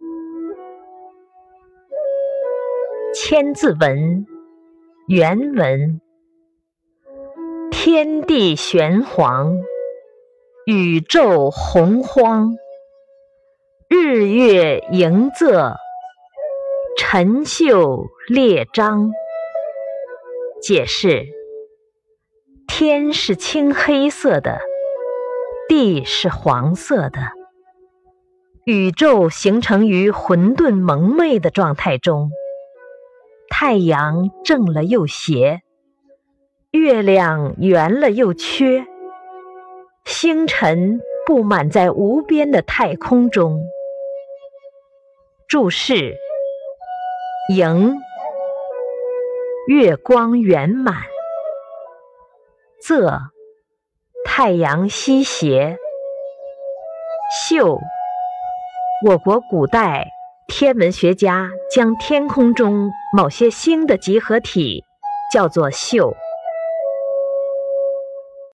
《千字文》原文：天地玄黄，宇宙洪荒，日月盈仄，辰宿列张。解释：天是青黑色的，地是黄色的，宇宙形成于混沌蒙昧的状态中。太阳正了又斜，月亮圆了又缺，星辰布满在无边的太空中。注释：盈，月光圆满；仄，太阳西斜；秀，我国古代。天文学家将天空中某些星的集合体叫做“宿”。